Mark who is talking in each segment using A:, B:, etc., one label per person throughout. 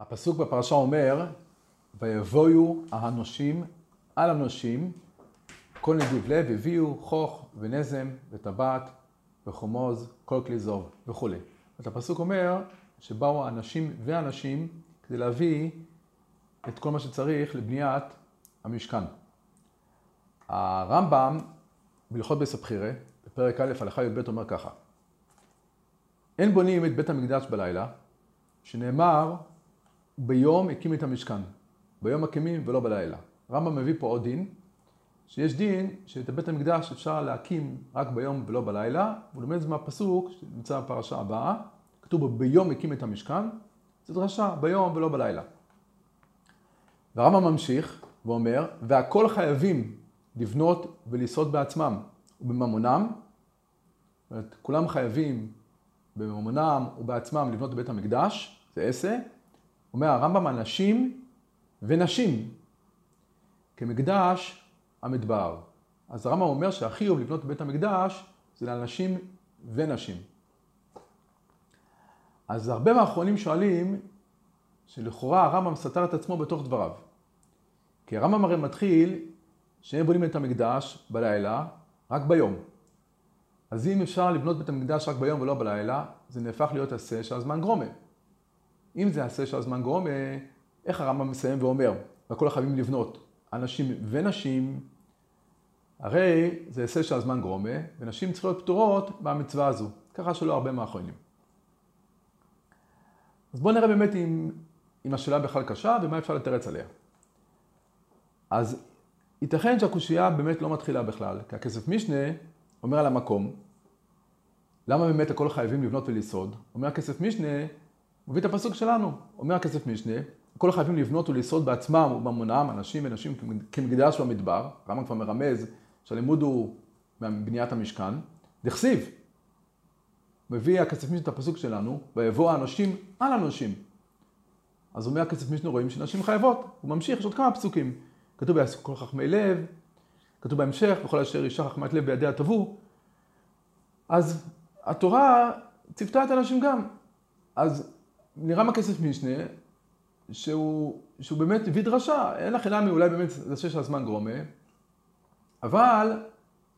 A: הפסוק בפרשה אומר, ויבואו האנושים על אנושים, כל נדיב לב הביאו חוך ונזם וטבעת וחומוז, כל כלי זוב וכולי. אז הפסוק אומר שבאו האנשים ואנשים כדי להביא את כל מה שצריך לבניית המשכן. הרמב"ם בהלכות בסבחירה, בפרק א', הלכה י"ב אומר ככה: אין בונים את בית המקדש בלילה, שנאמר ביום הקים את המשכן, ביום מקימים ולא בלילה. רמב"ם מביא פה עוד דין, שיש דין שאת בית המקדש אפשר להקים רק ביום ולא בלילה, הוא לומד את זה מהפסוק שנמצא בפרשה הבאה, כתוב ביום הקים את המשכן, זו דרשה ביום ולא בלילה. והרמב"ם ממשיך ואומר, והכל חייבים לבנות ולסעוד בעצמם ובממונם, זאת אומרת, כולם חייבים בממונם ובעצמם לבנות בית המקדש, זה עשה. אומר הרמב"ם, אנשים ונשים, כמקדש המדבר. אז הרמב"ם אומר שהחיוב לבנות בית המקדש זה לאנשים ונשים. אז הרבה מהאחרונים שואלים שלכאורה הרמב"ם סתר את עצמו בתוך דבריו. כי הרמב"ם הרי מתחיל שהם בונים את המקדש בלילה, רק ביום. אז אם אפשר לבנות בית המקדש רק ביום ולא בלילה, זה נהפך להיות עשה של הזמן גרומה. אם זה עשה של הזמן גרומה, איך הרמב"ם מסיים ואומר, והכל חייבים לבנות, אנשים ונשים, הרי זה עשה של הזמן גרומה, ונשים צריכות להיות פטורות מהמצווה הזו. ככה שלא הרבה מהאחרונים. אז בואו נראה באמת אם, אם השאלה בכלל קשה ומה אפשר לתרץ עליה. אז ייתכן שהקושייה באמת לא מתחילה בכלל, כי הכסף משנה אומר על המקום, למה באמת הכל חייבים לבנות ולסעוד? אומר הכסף משנה, מביא את הפסוק שלנו, אומר הכסף משנה, הכל חייבים לבנות ולסעוד בעצמם ובמונם, אנשים ונשים כמקדש במדבר, רמב"ם כבר מרמז שהלימוד הוא מבניית המשכן, דכסיב, מביא הכסף משנה את הפסוק שלנו, ויבוא האנשים על אנשים. אז אומר הכסף משנה רואים שנשים חייבות, הוא ממשיך, יש עוד כמה פסוקים. כתוב ויעשו כל חכמי לב, כתוב בהמשך, וכל אשר אישה חכמת לב בידיה תבוא. אז התורה ציוותה את האנשים גם. אז נראה מהכסף משנה, שהוא, שהוא באמת הביא דרשה, אין לך אלא אולי באמת זה שש הזמן גרומה, אבל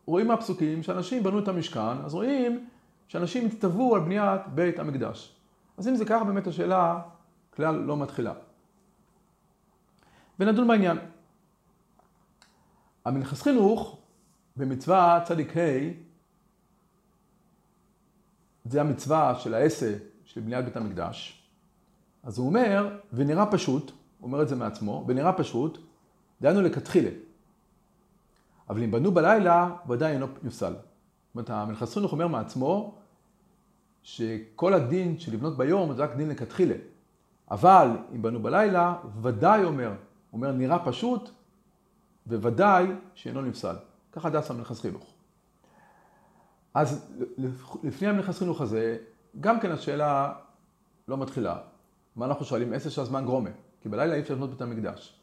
A: רואים מהפסוקים שאנשים בנו את המשכן, אז רואים שאנשים הצטוו על בניית בית המקדש. אז אם זה ככה, באמת השאלה כלל לא מתחילה. ונדון בעניין. המנחס חינוך במצווה צדיק ה' זה המצווה של העשה של בניית בית המקדש. אז הוא אומר, ונראה פשוט, הוא אומר את זה מעצמו, ונראה פשוט, דהיינו לכתחילה. אבל אם בנו בלילה, ודאי אינו יוסל. זאת אומרת, המנחס חינוך אומר מעצמו, שכל הדין של לבנות ביום זה רק דין לכתחילה. אבל אם בנו בלילה, ודאי אומר, אומר נראה פשוט, וודאי שאינו נפסל. ככה דס המנחס חינוך. אז לפני המנחס חינוך הזה, גם כן השאלה לא מתחילה. מה אנחנו שואלים? עשר של הזמן גרומה. כי בלילה אי אפשר לבנות בית המקדש.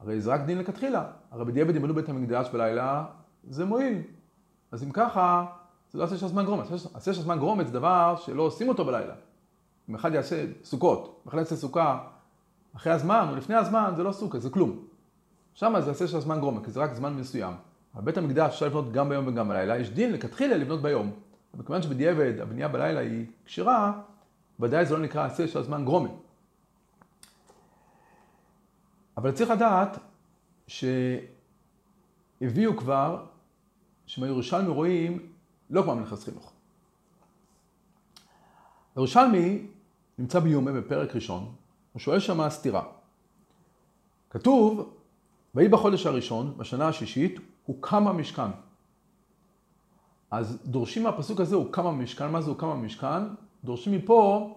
A: הרי זה רק דין לכתחילה. הרי בדיעבד אם בנו בית המקדש בלילה, זה מועיל. אז אם ככה, זה לא עשה של הזמן גרומת. עשה של הזמן גרומת זה דבר שלא עושים אותו בלילה. אם אחד יעשה סוכות, אם אחד יעשה סוכה אחרי הזמן או לפני הזמן, זה לא סוכה, זה כלום. שם זה עשה של הזמן גרומת, כי זה רק זמן מסוים. אבל בית המקדש אפשר לבנות גם ביום וגם בלילה, יש דין לכתחילה לבנות ביום. מכיוון שבדיעבד הבנייה בלילה היא כשרה, ודאי זה לא נקרא עשה של הזמן גרומת. אבל צריך לדעת שהביאו כבר, שמהירושלמי רואים לא כמו המלכס חינוך. ירושלמי נמצא ביומה בפרק ראשון, הוא שואל שמה סתירה. כתוב, ויהי בחודש הראשון, בשנה השישית, הוקם המשכן. אז דורשים מהפסוק הזה, הוקם המשכן, מה זה הוקם המשכן? דורשים מפה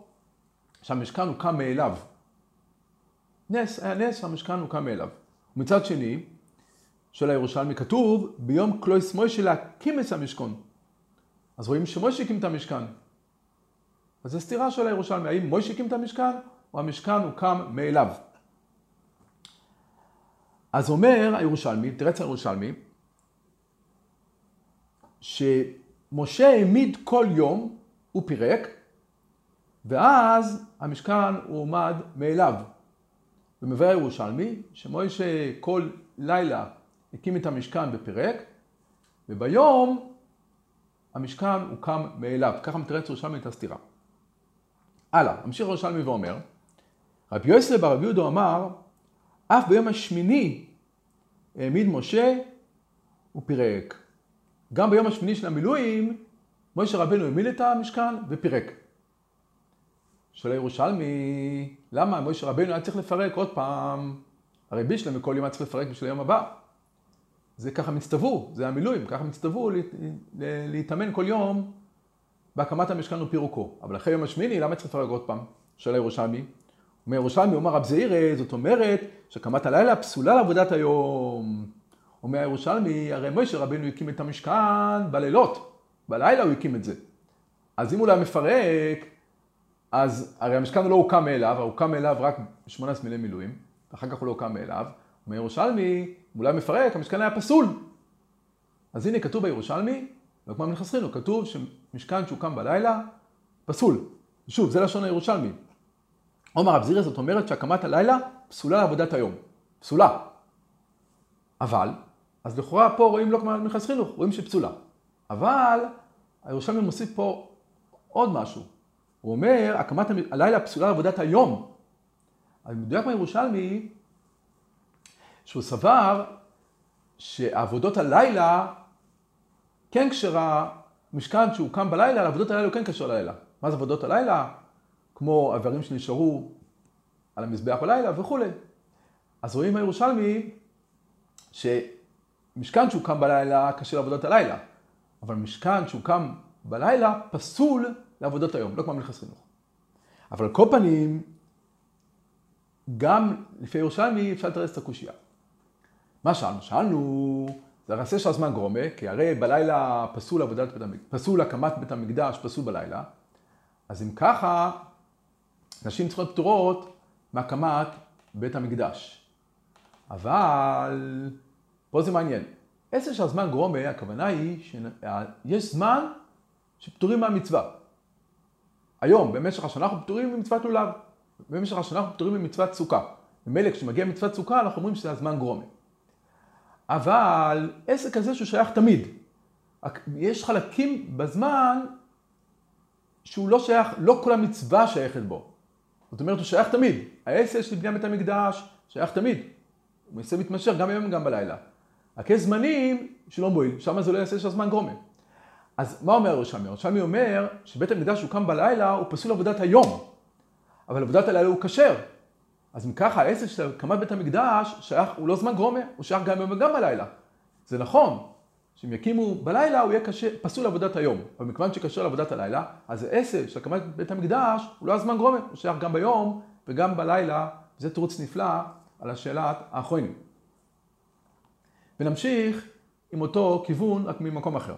A: שהמשכן הוקם מאליו. נס, היה נס שהמשכן הוקם מאליו. ומצד שני, של הירושלמי כתוב, ביום קלויס מוישה להקים את המשכון. אז רואים שמוישה הקים את המשכן. אז זו סתירה של הירושלמי, האם מוישה הקים את המשכן, או המשכן הוקם מאליו. אז אומר הירושלמי, אצל הירושלמי, שמשה העמיד כל יום, הוא פירק, ואז המשכן הועמד מאליו. ומבאר ירושלמי, שמוישה כל לילה הקים את המשכן ופירק, וביום המשכן הוקם מאליו. ככה מתרץ ירושלמי את הסתירה. הלאה, ממשיך ירושלמי ואומר, רבי יוסף ברבי יהודו אמר, אף ביום השמיני העמיד משה ופירק. גם ביום השמיני של המילואים, משה רבנו העמיד את המשכן ופירק. שואל הירושלמי, למה משה רבנו היה צריך לפרק עוד פעם? הרי בישלם וכל יום היה צריך לפרק בשביל היום הבא. זה ככה הם הצטוו, זה המילואים, ככה הם הצטוו להתאמן כל יום בהקמת המשכן ופירוקו. אבל אחרי יום השמיני, למה צריך לפרק עוד פעם? שואל הירושלמי. אומר ירושלמי, אומר רב זעירא, זאת אומרת שהקמת הלילה פסולה לעבודת היום. אומר הירושלמי, הרי מוישה רבינו הקים את המשכן בלילות, בלילה הוא הקים את זה. אז אם הוא לא מפרק, אז הרי המשכן לא הוקם מאליו, הוא הוקם מאליו רק בשמונה סמילי מילואים, ואחר כך הוא לא הוקם מאליו. אומר ירושלמי, אולי מפרק, המשכן היה פסול. אז הנה כתוב בירושלמי, לא כמו מנחסרינו, כתוב שמשכן שהוקם בלילה, פסול. שוב, זה לשון הירושלמי. עומר רב זירא זאת אומרת שהקמת הלילה פסולה לעבודת היום. פסולה. אבל, אז לכאורה פה רואים לא כמו מנחס חינוך, רואים שפסולה. אבל הירושלמי מוסיף פה עוד משהו. הוא אומר, הקמת הלילה פסולה לעבודת היום. אבל מדויק מהירושלמי, שהוא סבר שעבודות הלילה כן כשרה, משכן שהוקם בלילה, לעבודות הלילה הוא כן קשר ללילה. מה זה עבודות הלילה? כמו איברים שנשארו על המזבח בלילה וכולי. אז רואים הירושלמי שמשכן שהוקם בלילה קשה לעבודת הלילה, אבל משכן שהוקם בלילה פסול לעבודת היום, לא כמו מלכס חינוך. אבל על כל פנים, גם לפי ירושלמי אפשר לתרץ את הקושייה. מה שאלנו? שאלנו, זה הרסה של הזמן גרומה, כי הרי בלילה פסול עבודת בית המקדש, פסול הקמת בית המקדש, פסול בלילה. אז אם ככה, נשים צריכות פטורות מהקמת בית המקדש. אבל פה זה מעניין. עשר של הזמן גרומה, הכוונה היא שיש זמן שפטורים מהמצווה. היום, במשך השנה אנחנו פטורים ממצוות לולב. במשך השנה אנחנו פטורים ממצוות סוכה. ממילא כשמגיע מצוות סוכה אנחנו אומרים שזה הזמן גרומה. אבל עסק כזה שהוא שייך תמיד. יש חלקים בזמן שהוא לא שייך, לא כל המצווה שייכת בו. זאת אומרת, הוא שייך תמיד. העשר של בני בית המקדש שייך תמיד. הוא מעשה מתמשך גם ביום וגם בלילה. רק יש זמנים שלא מועיל, שם זה לא יעשה של הזמן גרומה. אז מה אומר ירושלמי? ירושלמי אומר שבית המקדש שהוקם בלילה הוא פסול עבודת היום, אבל עבודת הלילה הוא כשר. אז אם ככה, העשר של הקמת בית המקדש שייך, הוא לא זמן גרומה, הוא שייך גם ביום וגם בלילה. זה נכון, שאם יקימו בלילה הוא יהיה קשה, פסול לעבודת היום. אבל מכיוון שקשה לעבודת הלילה, אז העשר של הקמת בית המקדש הוא לא הזמן גרומה, הוא שייך גם ביום וגם בלילה, וזה תירוץ נפלא על השאלת האחרונים. ונמשיך עם אותו כיוון, רק ממקום אחר.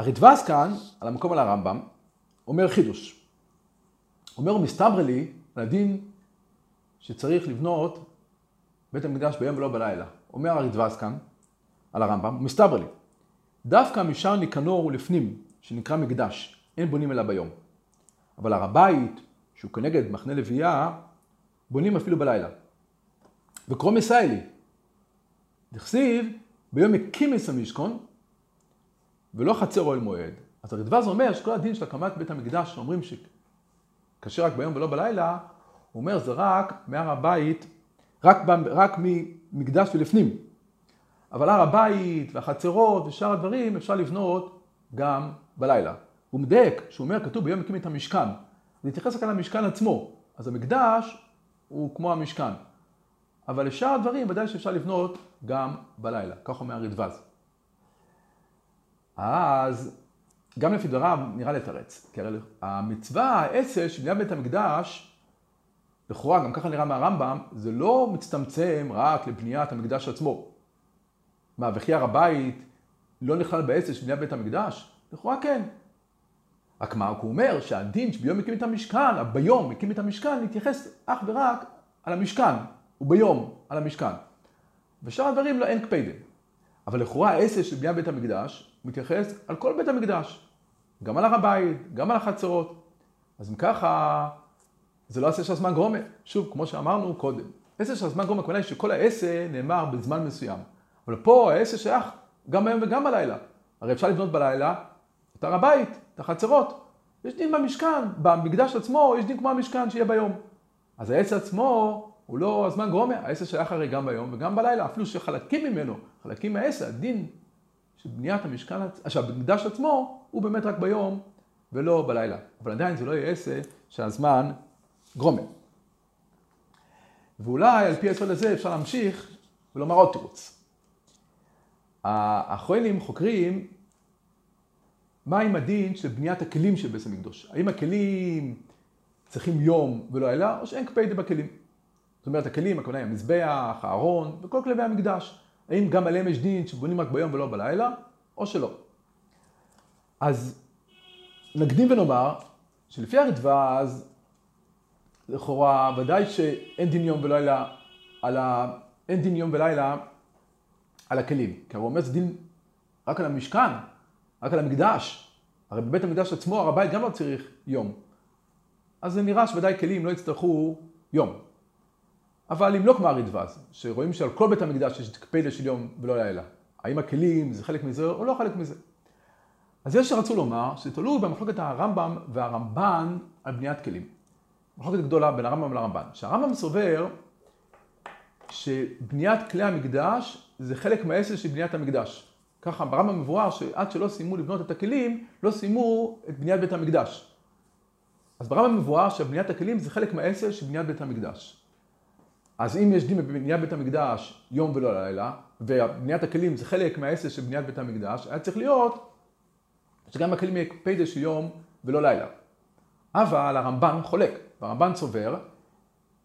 A: הרדב"ז כאן, על המקום על הרמב"ם, אומר חידוש. אומר, מסתברא לי על הדין שצריך לבנות בית המקדש ביום ולא בלילה. אומר הרדב"ז כאן, על הרמב"ם, מסתברא לי. דווקא משער ניקנור ולפנים, שנקרא מקדש, אין בונים אלא ביום. אבל הר הבית, שהוא כנגד מחנה לוויה, בונים אפילו בלילה. וקרום ישראלי, דכסיב, ביום הקימס המשכון, ולא חצר אוהל מועד. אז הרדב"ז אומר שכל הדין של הקמת בית המקדש, שאומרים שקשה רק ביום ולא בלילה, הוא אומר זה רק מהר הבית, רק, רק ממקדש ולפנים. אבל הר הבית והחצרות ושאר הדברים אפשר לבנות גם בלילה. הוא מדייק, שהוא אומר, כתוב ביום הקים את המשכן. זה מתייחס רק על המשכן עצמו. אז המקדש הוא כמו המשכן. אבל לשאר הדברים ודאי שאפשר לבנות גם בלילה. כך אומר הרדב"ז. אז גם לפי דבריו נראה לתרץ. כי הרי המצווה, העשר של בניית בית המקדש, לכאורה, גם ככה נראה מהרמב"ם, זה לא מצטמצם רק לבניית המקדש עצמו. מה, וכי הר הבית לא נכלל בעשר של בניית בית המקדש? לכאורה כן. רק מה, הוא אומר שהדין שביום הקים את המשכן, ביום הקים את המשכן, מתייחס אך ורק על המשכן, וביום על המשכן. ושאר הדברים לא אין קפידים. אבל לכאורה העשר של בניית בית המקדש מתייחס על כל בית המקדש. גם על הר הבית, גם על החצרות. אז אם ככה, זה לא עשה של הזמן גרומה. שוב, כמו שאמרנו קודם, עשר של הזמן גרומה, הכוונה היא שכל העשר נאמר בזמן מסוים. אבל פה העשר שייך גם ביום וגם בלילה. הרי אפשר לבנות בלילה את הר הבית, את החצרות. יש דין במשכן, במקדש עצמו יש דין כמו המשכן שיהיה ביום. אז העץ עצמו הוא לא הזמן גרומה, העשר שייך הרי גם ביום וגם בלילה, אפילו שחלקים ממנו, חלקים מהעשר, הדין של בניית המשכן, שהמקדש עצמו הוא באמת רק ביום ולא בלילה. אבל עדיין זה לא יהיה עשר שהזמן גרומה. ואולי על פי היסוד הזה אפשר להמשיך ולומר עוד תירוץ. האחרונים חוקרים מה עם הדין של בניית הכלים של בית המקדוש. האם הכלים צריכים יום ולא לילה, או שאין קפדה בכלים. זאת אומרת, הכלים, הכוונה היא המזבח, הארון וכל כלבי המקדש. האם גם עליהם יש דין שבונים רק ביום ולא בלילה, או שלא. אז נקדים ונאמר שלפי הרדווז, לכאורה ודאי שאין דין יום ולילה על ה... אין דין יום ולילה על הכלים. כי הוא אומר זה דין רק על המשכן, רק על המקדש. הרי בבית המקדש עצמו, הר הבית גם לא צריך יום. אז זה נראה שוודאי כלים לא יצטרכו יום. אבל אם לא כמו הרדווז, שרואים שעל כל בית המקדש יש קפדה של יום ולא לילה, האם הכלים זה חלק מזה או לא חלק מזה? אז יש שרצו לומר שזה תלוי במחלוקת הרמב"ם והרמב"ן על בניית כלים. מחלוקת גדולה בין הרמב"ם לרמב"ן. שהרמב"ם סובר שבניית כלי המקדש זה חלק מהעשר של בניית המקדש. ככה ברמב"ם מבואר שעד שלא סיימו לבנות את הכלים, לא סיימו את בניית בית המקדש. אז ברמב"ם מבואר שבניית הכלים זה חלק מהעשר של בניית בית המקדש. אז אם יש דין בבניית בית המקדש יום ולא לילה, ובניית הכלים זה חלק מהעשר של בניית בית המקדש, היה צריך להיות שגם הכלים יהיה פיידה של יום ולא לילה. אבל הרמב"ן חולק, והרמב"ן סובר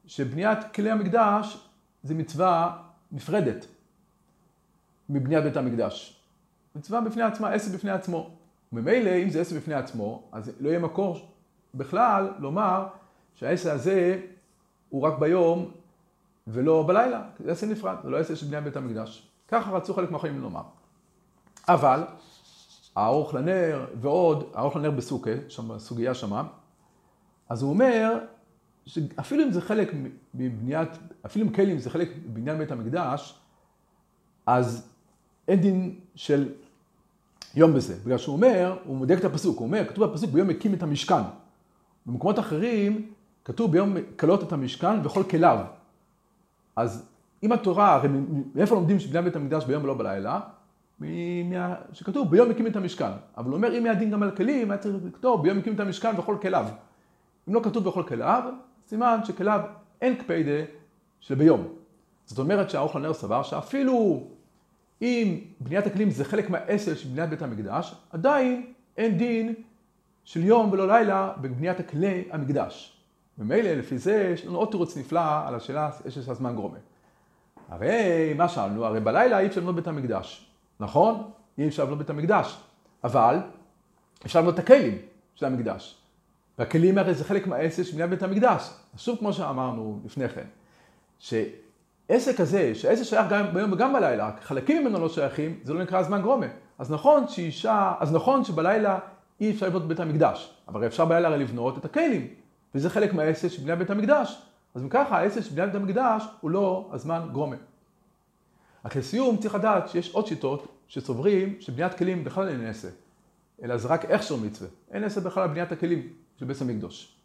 A: שבניית כלי המקדש זה מצווה נפרדת מבניית בית המקדש. מצווה בפני עצמה, עשר בפני עצמו. וממילא, אם זה עשר בפני עצמו, אז לא יהיה מקור בכלל לומר שהעשר הזה הוא רק ביום ולא בלילה, זה עשר נפרד, זה לא עשר של בניית בית המקדש. ככה רצו חלק מהחיים לומר. אבל, הארוך לנר ועוד, הארוך לנר בסוכה, שם בסוגיה שמה, אז הוא אומר שאפילו אם זה חלק מבניית, אפילו אם כלים זה חלק מבניין בית המקדש, אז אין דין של יום בזה. בגלל שהוא אומר, הוא מדייק את הפסוק, הוא אומר, כתוב בפסוק ביום הקים את המשכן. במקומות אחרים כתוב ביום כלות את המשכן וכל כליו. אז אם התורה, הרי מאיפה לומדים שבניין בית המקדש ביום ולא בלילה? שכתוב ביום הקים את המשכן. אבל הוא אומר, אם היה דין גם על כלים, היה צריך לכתוב ביום הקים את המשכן וכל כליו. אם לא כתוב בכל כליו, סימן שכליו אין קפיידה של ביום. זאת אומרת שהאוכל נר סבר שאפילו אם בניית הכלים זה חלק מהעשר של בניית בית המקדש, עדיין אין דין של יום ולא לילה בבניית הכלי המקדש. ממילא לפי זה יש לנו עוד תירוץ נפלא על השאלה יש הזמן גרומה. הרי מה שאלנו? הרי בלילה אי אפשר לבנות בית המקדש, נכון? אי אפשר לבנות בית המקדש, אבל אפשר לבנות את הכלים של המקדש. והכלים הרי זה חלק מהעסק של בניית בית המקדש. אז שוב כמו שאמרנו לפני כן, שעסק כזה, שהעסק שייך גם ביום וגם בלילה, חלקים ממנו לא שייכים, זה לא נקרא זמן גרומה. אז נכון שאישה, אז נכון שבלילה אי אפשר לבנות בית המקדש, אבל אפשר בלילה הרי לבנות את הכלים, וזה חלק מהעסק של בניית בית המקדש. אז אם ככה, העסק של בניית בית המקדש הוא לא הזמן גרומה. רק לסיום צריך לדעת שיש עוד שיטות שסוברים שבניית כלים בכלל אין עסק, אלא זה רק הכשר מצווה. אין עסק בכלל בניית הכלים. של בית המקדוש.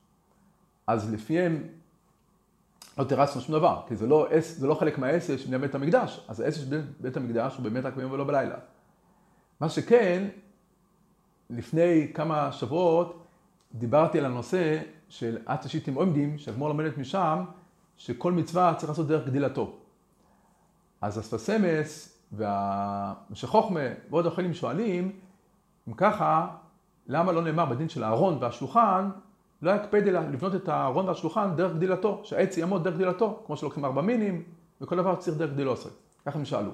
A: אז לפיהם לא תרצנו שום דבר, כי זה לא, זה לא חלק מהעשר של בית המקדש, אז העשר של בית המקדש הוא באמת רק ביום ולא בלילה. מה שכן, לפני כמה שבועות דיברתי על הנושא של עד תשיתים עומדים, שאדמו"ר לומדת משם, שכל מצווה צריך לעשות דרך גדילתו. אז אספסמס והמשכוחמה ועוד אחרים שואלים, אם ככה, למה לא נאמר בדין של הארון והשולחן, לא יקפד אלא לבנות את הארון והשולחן דרך גדילתו, שהעץ יעמוד דרך גדילתו, כמו שלוקחים ארבע מינים, וכל דבר צריך דרך גדילוסרי. ככה הם שאלו.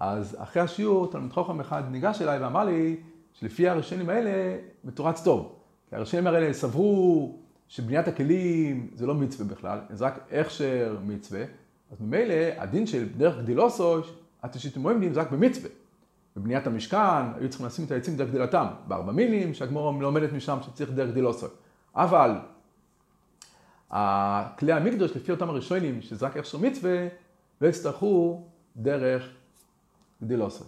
A: אז אחרי השיעור, תלמיד חוכם אחד ניגש אליי ואמר לי שלפי הראשונים האלה מתורץ טוב. כי הראשונים האלה סברו שבניית הכלים זה לא מצווה בכלל, זה רק הכשר מצווה, אז ממילא הדין של דרך גדילוסו, עד ששיתמוים דין זה רק במצווה. בבניית המשכן, היו צריכים לשים את העצים דרך גדילתם, בארבע מילים, שהגמור מלומדת משם שצריך דרך גדילוסוי. אבל כלי המקדוש, לפי אותם הראשונים, שזה רק איכשהו מצווה, לא יצטרכו דרך גדילוסוי.